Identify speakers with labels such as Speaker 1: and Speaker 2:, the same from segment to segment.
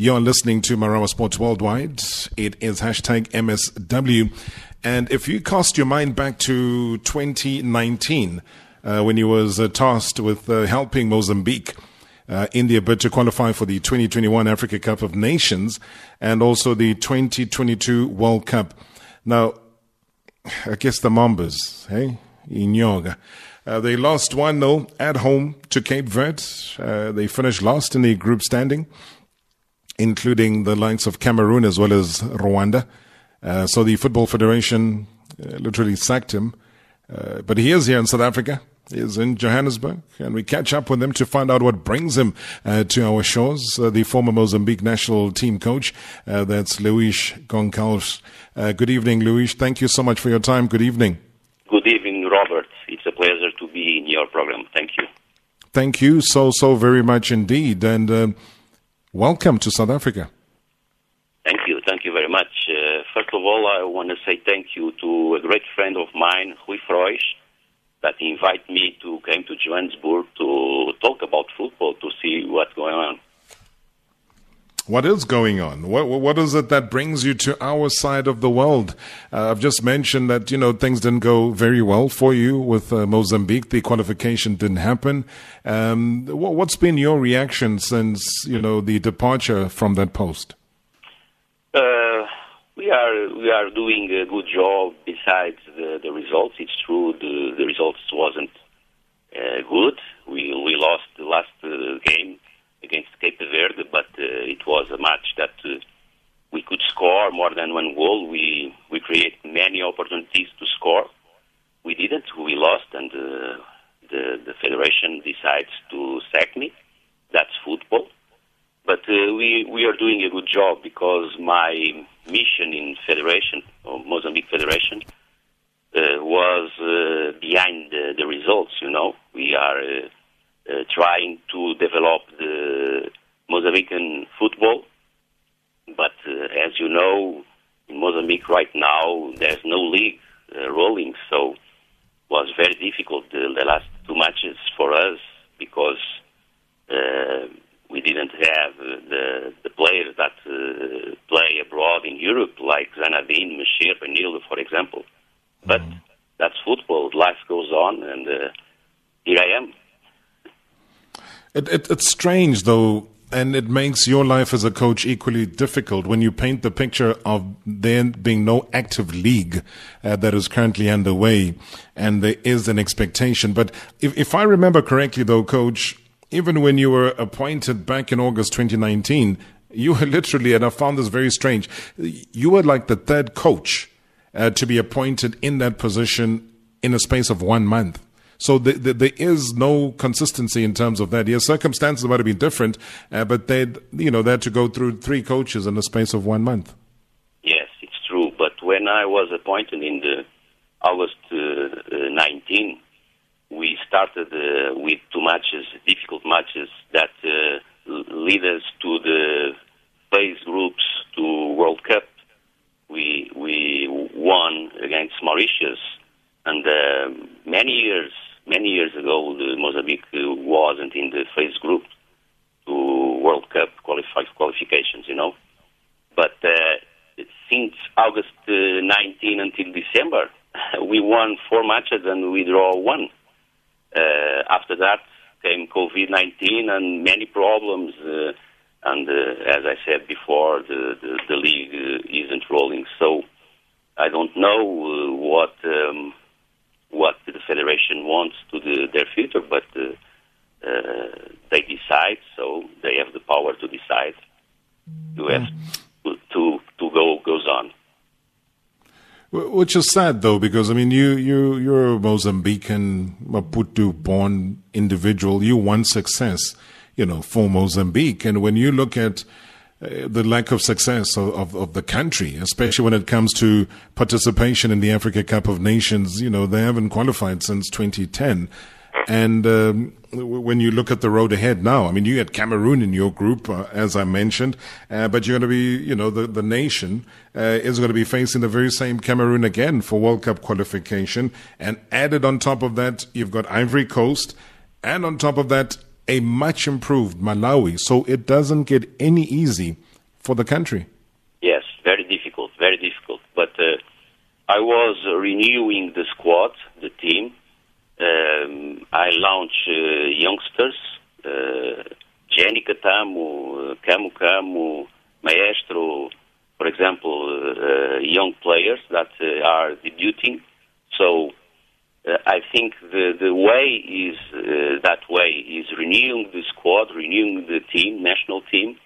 Speaker 1: You're listening to Marawa Sports Worldwide. It is hashtag MSW. And if you cast your mind back to 2019, uh, when he was uh, tasked with uh, helping Mozambique uh, in their bid to qualify for the 2021 Africa Cup of Nations and also the 2022 World Cup. Now, I guess the Mambas, hey, in yoga. Uh, they lost 1 0 at home to Cape Verde. Uh, they finished last in the group standing including the likes of Cameroon as well as Rwanda. Uh, so the Football Federation uh, literally sacked him. Uh, but he is here in South Africa. He is in Johannesburg, and we catch up with him to find out what brings him uh, to our shores. Uh, the former Mozambique national team coach, uh, that's Luis Gonçalves. good evening, Luis. Thank you so much for your time. Good evening.
Speaker 2: Good evening, Robert. It's a pleasure to be in your program. Thank you.
Speaker 1: Thank you so, so very much indeed. And Welcome to South Africa.
Speaker 2: Thank you. Thank you very much. Uh, first of all, I want to say thank you to a great friend of mine, Rui Freud, that invited me to come to Johannesburg to talk about football, to see what's going on.
Speaker 1: What is going on? What, what is it that brings you to our side of the world? Uh, I've just mentioned that, you know, things didn't go very well for you with uh, Mozambique. The qualification didn't happen. Um, what, has been your reaction since, you know, the departure from that post?
Speaker 2: Uh, we are we are doing a good job besides the, the results. It's true the, the results wasn't uh, good. We, we lost the last uh, game against Cape Verde, but uh, it was a match that uh, we could score more than one goal. We we create many opportunities to score. We didn't. We lost, and uh, the the federation decides to sack me. That's football. But uh, we we are doing a good job because my mission in federation, or Mozambique Federation, uh, was uh, behind the, the results. You know, we are uh, trying to develop the Mozambican football. But uh, as you know, in Mozambique right now, there's no league uh, rolling, so it was very difficult the, the last two matches for us because we didn't have the the players that uh, play abroad in Europe, like Zainadine, Mexer, Reinildo, for example. But mm-hmm. that's football. Life goes on, and uh, here I am.
Speaker 1: It, it, it's strange, though, and it makes your life as a coach equally difficult when you paint the picture of there being no active league uh, that is currently underway, and there is an expectation. But if, if I remember correctly, though, coach, even when you were appointed back in August 2019, you were literally, and I found this very strange, you were like the third coach uh, to be appointed in that position in a space of one month. So the, the, there is no consistency in terms of that. Yes, circumstances might have been different, uh, but they you know they had to go through three coaches in the space of one month.
Speaker 2: Yes, it's true. But when I was appointed in the August uh, uh, 19, we started uh, with two matches, difficult matches that uh, lead us to the phase groups to World Cup. We we won against Mauritius, and uh, many years many years ago, the Mozambique wasn't in the phase group to World Cup qualifications, you know. But uh, since August uh, 19 until December, we won four matches and we draw one. Uh, after that came COVID-19 and many problems. Uh, and uh, as I said before, the, the, the league uh, isn't rolling. So I don't know what um, what the federation wants to the, their future, but uh, uh, they decide, so they have the power to decide. To have to, to, to go goes on.
Speaker 1: Which is sad though, because I mean, you you you're a Mozambican Maputo-born individual. You want success, you know, for Mozambique, and when you look at the lack of success of, of, of, the country, especially when it comes to participation in the Africa Cup of Nations. You know, they haven't qualified since 2010. And um, when you look at the road ahead now, I mean, you had Cameroon in your group, uh, as I mentioned, uh, but you're going to be, you know, the, the nation uh, is going to be facing the very same Cameroon again for World Cup qualification. And added on top of that, you've got Ivory Coast. And on top of that, a much improved Malawi, so it doesn't get any easy for the country.
Speaker 2: Yes, very difficult, very difficult. But uh, I was renewing the squad, the team. Um, I launched uh, youngsters, uh, Geny Catamo, uh, Kamu Maestro, for example, uh, young players that uh, are debuting. I think the the way is uh, that way is renewing the squad, renewing the team, national team.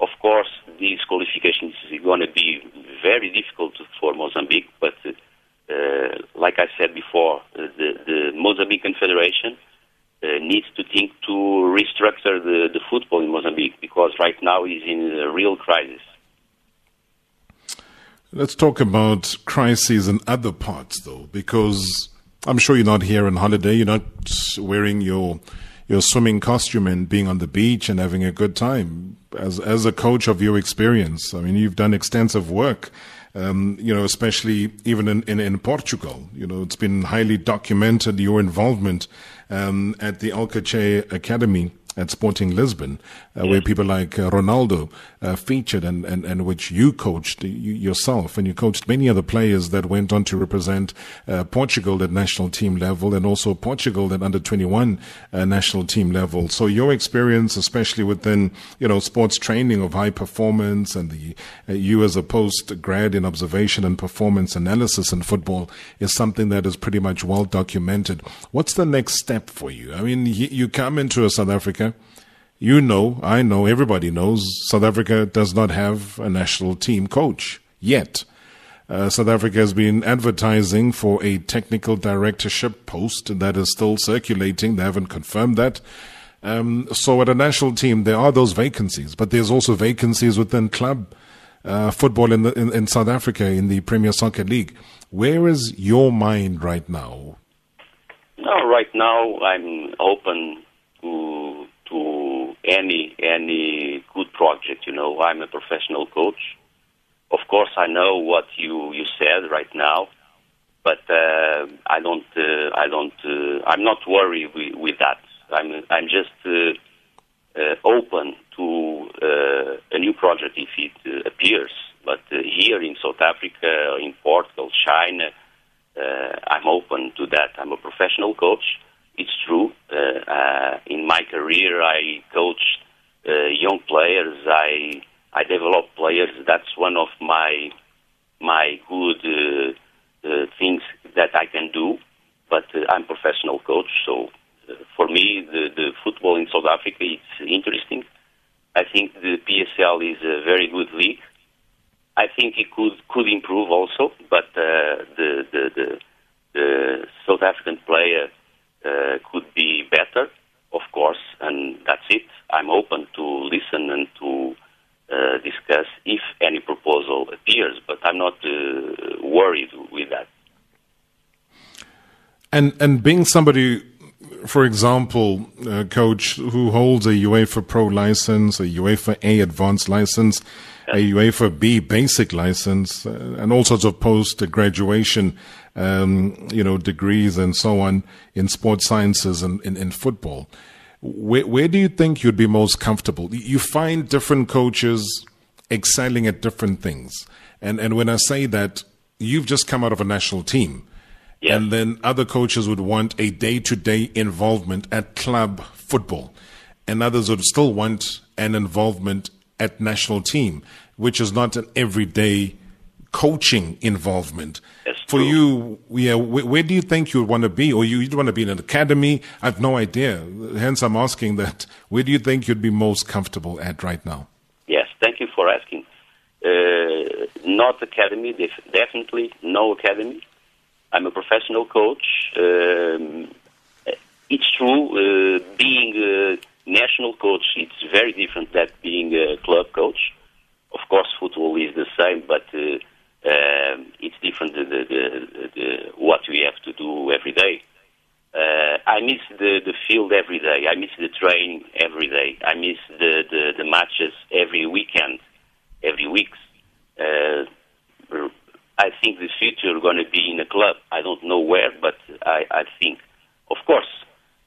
Speaker 2: Of course, these qualifications is going to be very difficult for Mozambique, but uh, like I said before, uh, the the Mozambican Federation uh, needs to think to restructure the, the football in Mozambique because right now is in a real crisis.
Speaker 1: Let's talk about crises in other parts, though, because I'm sure you're not here on holiday. You're not wearing your your swimming costume and being on the beach and having a good time. As as a coach of your experience, I mean, you've done extensive work. Um, you know, especially even in, in, in, Portugal. You know, it's been highly documented your involvement um, at the Alcochete Academy at Sporting Lisbon, uh, where people like uh, Ronaldo uh, featured and, and, and which you coached you, yourself and you coached many other players that went on to represent uh, Portugal at national team level and also Portugal at under 21 uh, national team level. So your experience, especially within, you know, sports training of high performance and the, uh, you as a post grad in observation and performance analysis in football is something that is pretty much well documented. What's the next step for you? I mean, you come into a South Africa you know, I know, everybody knows South Africa does not have a national team coach yet. Uh, South Africa has been advertising for a technical directorship post that is still circulating. They haven't confirmed that. Um, so at a national team, there are those vacancies, but there's also vacancies within club uh, football in, the, in, in South Africa in the Premier Soccer League. Where is your mind right now?
Speaker 2: No, right now I'm open to to any any good project. You know, I'm a professional coach. Of course, I know what you you said right now, but uh, I don't uh, I don't uh, I'm not worried with, with that. I'm I'm just uh, uh, open to uh, a new project if it appears. But here in South Africa, in Portugal, China, I'm open to that. I'm a professional coach it's true. Uh, uh, in my career, I coached uh, young players. I I develop players. That's one of my my good uh, uh, things that I can do. But uh, I'm professional coach, so for me, the, the football in South Africa it's interesting. I think the PSL is a very good league. I think it could could improve also, but the, the the the South African player uh, could be better, of course, and that's it. I'm open to listen and to uh, discuss if any proposal appears, but I'm not uh, worried with that.
Speaker 1: And and being somebody, for example, uh, coach who holds a UEFA Pro license, a UEFA A advanced license, a UEFA B basic license, uh, and all sorts of post graduation um, you know, degrees and so on in sports sciences and in, in football. Where, where do you think you'd be most comfortable? You find different coaches excelling at different things. And, and when I say that, you've just come out of a national team. And then other coaches would want a day to day involvement at club football. And others would still want an involvement at national team, which is not an everyday coaching involvement. For you, yeah, where, where, do you think you want to be? Or you, would want to be in an academy? I have no idea. Hence, I'm asking that. Where do you think you'd be most comfortable at right now?
Speaker 2: Yes, thank you for asking. Uh, not academy, def- definitely no academy. I'm a professional coach. Um, it's true, uh, being a national coach, it's very different than being a club coach. Of course, football is the same, but uh, um, it's different the, the, the, what we have to do every day. Uh, I miss the, the field every day. I miss the training every day. I miss the, the, the matches every weekend, every week. Uh, I think the future going to be in a club. I don't know where, but I, I think, of course,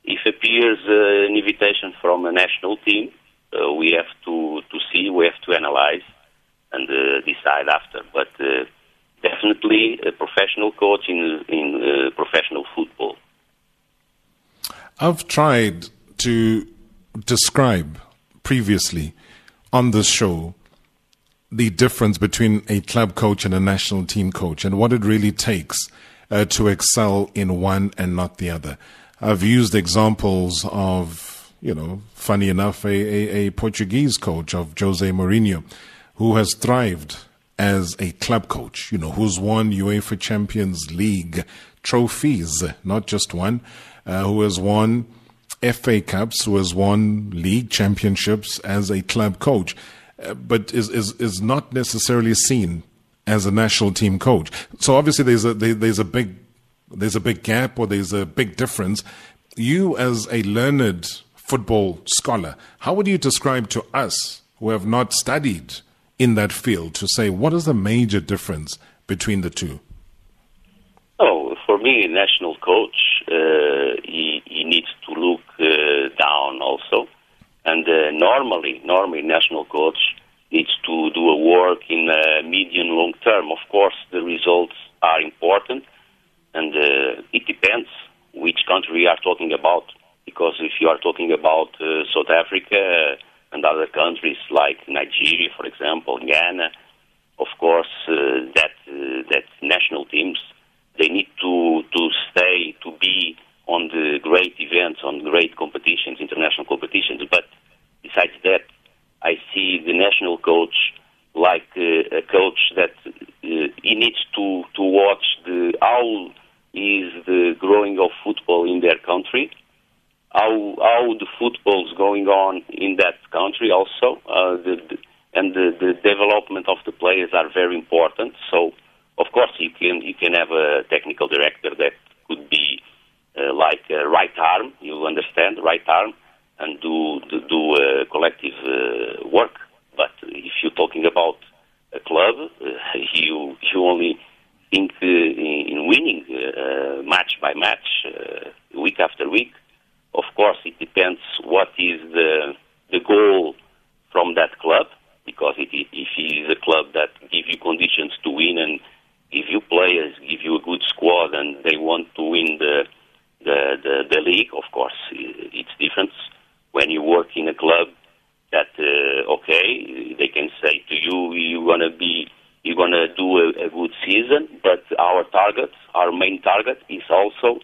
Speaker 2: if appears uh, an invitation from a national team, uh, we have to, to see, we have to analyze and uh, decide after. But uh, definitely a professional coach in, in uh, professional football.
Speaker 1: I've tried to describe previously on this show the difference between a club coach and a national team coach and what it really takes uh, to excel in one and not the other. I've used examples of, you know, funny enough, a, a, a Portuguese coach of Jose Mourinho who has thrived as a club coach, you know, who's won UEFA Champions League trophies, not just one, uh, who has won FA Cups, who has won league championships as a club coach, uh, but is, is, is not necessarily seen as a national team coach. So obviously there's a, there, there's a big, there's a big gap or there's a big difference. You as a learned football scholar, how would you describe to us who have not studied in that field to say what is the major difference between the two?
Speaker 2: Oh, for me, a national coach, uh, he, he needs to look uh, down also. And uh, normally, normally, national coach needs to do a work in a medium long term. Of course, the results are important, and uh, it depends which country we are talking about. Because if you are talking about uh, South Africa, and other countries like Nigeria, for example, Ghana, of course, uh, that uh, that national teams they need to to stay to be on the great events, on great competitions, international competitions. But besides that, I see the national coach like uh, a coach that uh, he needs to to watch the how is the growing of football in their country how how the football's going on in that country also, uh, the, the, and the, the development of the players are very important. So, of course, you can you can have a technical director that could be uh, like a right arm. You understand, right arm, and do do, do uh, collective uh, work. But if you're talking about a club, uh, you you only think uh, in, in winning uh, match by match, week after week. Of course, it depends what is the the goal from that club. Because if it is a club that give you conditions to win and give you players, give you a good squad, and they want to win the the the, the league, of course, it's different. When you work in a club that uh, okay, they can say to you, you're gonna be you're gonna do a, a good season, but our target, our main target, is also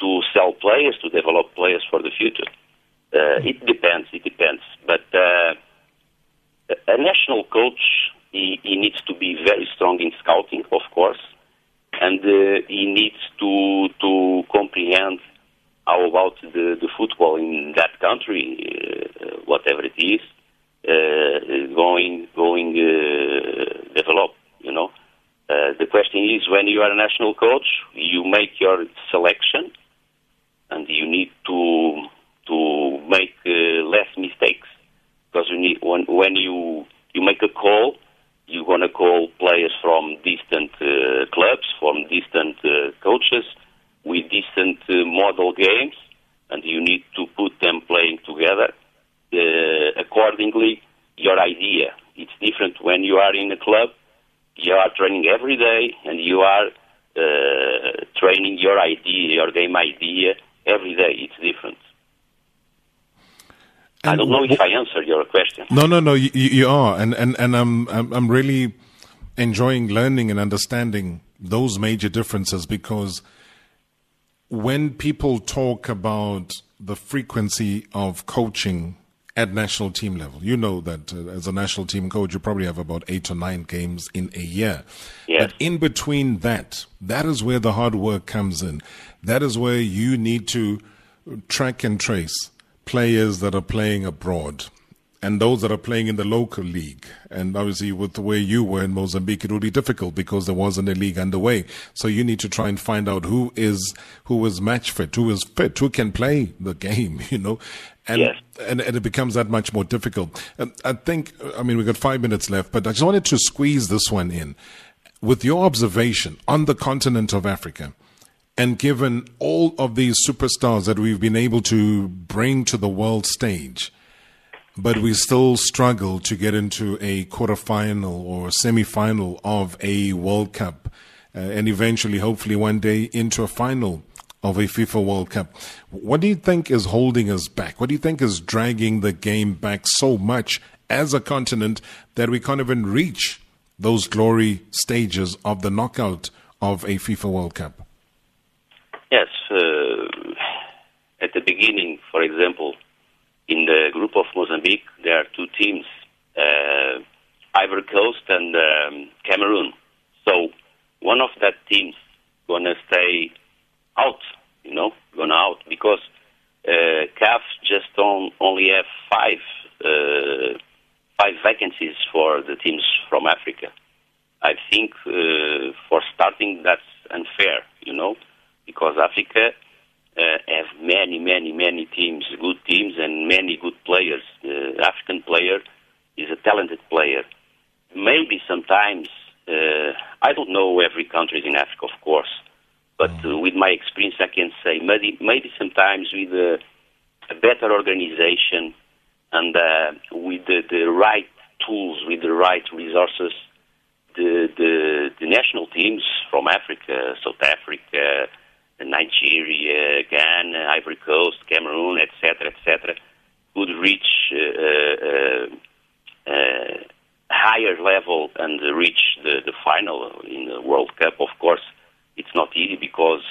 Speaker 2: to sell players, to develop players for the future. Uh, it depends. It depends. But uh, a national coach, he, he, needs to be very strong in scouting, of course, and uh, he needs to to comprehend how about the, the football in that country, uh, whatever it is, uh, going going uh, develop. You know. The question is, when you are a national coach, you make your selection, and you need to to make uh, less mistakes because you need when when you you make a call, you're gonna call players from distant uh, clubs, from distant uh, coaches, with distant uh, model games, and you need to put them playing together uh, accordingly. Your idea it's different when you are in a club. You are training every day, and you are uh, training your idea, your game idea every day it's different. And I don't know if I answered your question.
Speaker 1: No, no, no. You, you are, and and and I'm, I'm I'm really enjoying learning and understanding those major differences because when people talk about the frequency of coaching at national team level, you know that uh, as a national team coach, you probably have about eight or nine games in a year.
Speaker 2: Yes.
Speaker 1: But in between that, that is where the hard work comes in. That is where you need to track and trace players that are playing abroad and those that are playing in the local league. And obviously, with the way you were in Mozambique, it would be difficult because there wasn't a league underway. So you need to try and find out who is who is match fit, who is fit, who can play the game. You know, and
Speaker 2: yes.
Speaker 1: and, and it becomes that much more difficult. And I think, I mean, we've got five minutes left, but I just wanted to squeeze this one in with your observation on the continent of Africa And given all of these superstars that we've been able to bring to the world stage, but we still struggle to get into a quarterfinal or semi-final of a World Cup, uh, and eventually, hopefully, one day into a final of a FIFA World Cup. What do you think is holding us back? What do you think is dragging the game back so much as a continent that we can't even reach those glory stages of the knockout of a FIFA World Cup?
Speaker 2: Yes. Uh, at the beginning, for example, in the group of Mozambique, there are two teams, uh, Ivory Coast and um, Cameroon. So one of that teams going to stay out, you know, gone out because uh, CAF just on, only have five uh, five vacancies for the teams from Africa. I think uh, for starting that's unfair, you know, because Africa uh, have many, many, many teams, good teams, and many good players. The African player is a talented player. Maybe sometimes uh, I don't know every country in Africa, of course, but uh, with my experience, I can say maybe, maybe sometimes with a, a better organization and uh, with the, the right tools, with the right resources, the, the, the national teams from Africa, South Africa, Nigeria, Ghana, Ivory Coast, Cameroon, etc., etc., could reach uh, uh, uh, higher level and reach the, the final in the World Cup. Of course, it's not easy because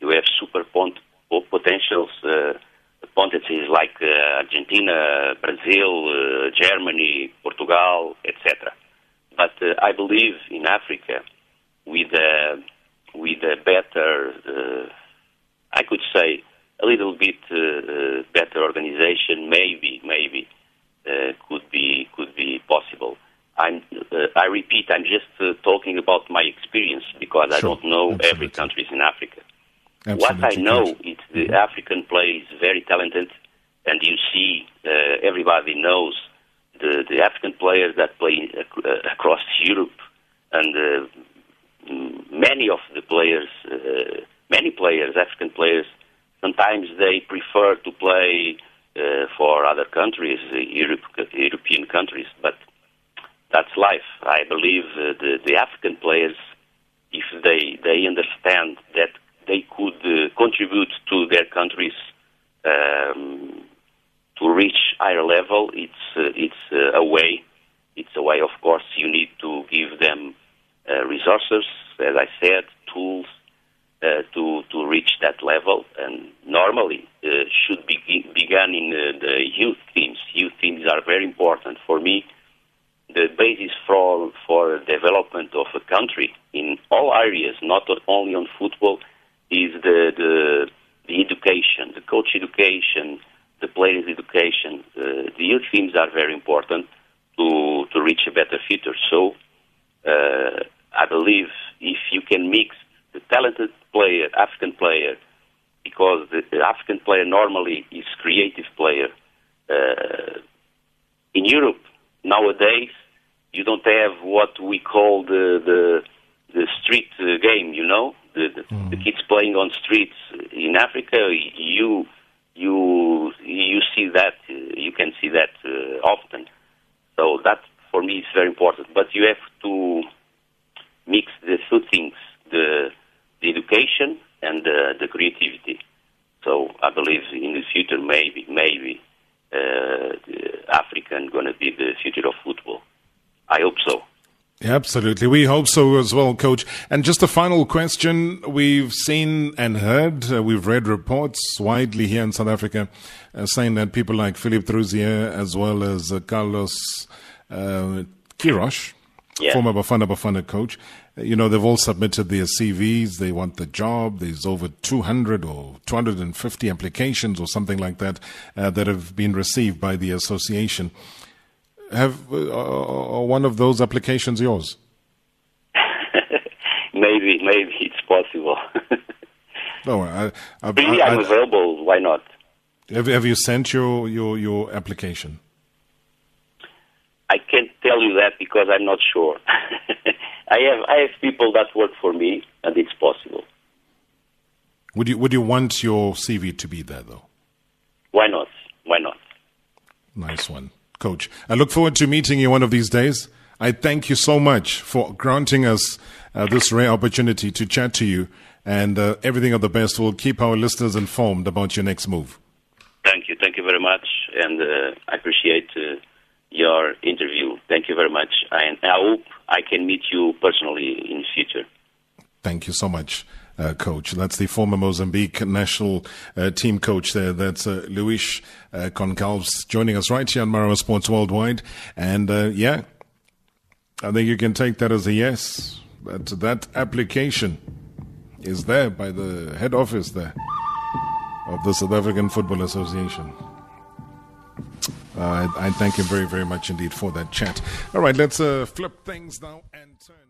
Speaker 2: you have super pont- potentials, uh, potencies like uh, Argentina, Brazil, uh, Germany, Portugal, etc. But uh, I believe in Africa with uh, with a better, uh, I could say, a little bit better organization, maybe, maybe could be could be possible. I'm, uh, I repeat, I'm just uh, talking about my experience because sure. I don't know Absolutely. every country in Africa. Absolutely. What I know is the mm-hmm. African play is very talented, and you see, uh, everybody knows the, the African players that play uh, across Europe, and uh, many of the players, uh, many players, African players, sometimes they prefer to play uh, for other countries, uh, Europe, European countries, but that's life. I believe uh, the, the African players, if they, they understand that they could uh, contribute to their countries um, to reach higher level, it's, uh, it's a way. It's a way, of course, you need to give them resources, as I said, tools uh, to to reach that level, and normally uh, should be begun in uh, the youth teams. Youth teams are very important for me. The basis for for development of a country in all areas, not only on football, is the the, the education, the coach education, the players education. The youth teams are very important to to reach a better future. So. Uh, I believe if you can mix the talented player, African player, because the, the African player normally is creative player. Uh, in Europe nowadays, you don't have what we call the the, the street uh, game. You know, the, the, mm. the kids playing on streets. In Africa, you you you see that uh, you can see that uh, often. So that for me is very important. But you have to mix the two things, the, the education and the, the creativity. So I believe in the future, maybe, maybe uh, African going to be the future of football. I hope so.
Speaker 1: Absolutely. We hope so as well, Coach. And just a final question. We've seen and heard, uh, we've read reports widely here in South Africa uh, saying that people like Philippe Troussier as well as uh, Carlos uh, Queiroz yeah. former Bafana Bafana coach. You know, they've all submitted their CVs. They want the job. There's over 200 or 250 applications or something like that uh, that have been received by the association. Have uh, uh one of those applications yours?
Speaker 2: maybe, maybe it's possible.
Speaker 1: no, I, I,
Speaker 2: really, I, am available. Why not?
Speaker 1: Have, have you sent your, your, your application?
Speaker 2: I can't tell you that because I'm not sure. I have I have people that work for me, and it's possible.
Speaker 1: Would you would you want your CV to be there though?
Speaker 2: Why not? Why not?
Speaker 1: Nice one, Coach. I look forward to meeting you one of these days. I thank you so much for granting us uh, this rare opportunity to chat to you, and uh, everything of the best. We'll keep our listeners informed about your next move.
Speaker 2: Thank you, thank you very much, and uh, I appreciate uh, your interview. Thank you very much, and I hope I can meet you personally in the future.
Speaker 1: Thank you so much. Uh, coach. That's the former Mozambique national uh, team coach there. That's uh, Luis uh, Gonçalves joining us right here on Marawa Sports Worldwide. And uh, yeah, I think you can take that as a yes. That that application is there by the head office there of the South African Football Association. Uh, I, I, thank him very, very much indeed for that chat. All right, let's uh, flip things now and turn.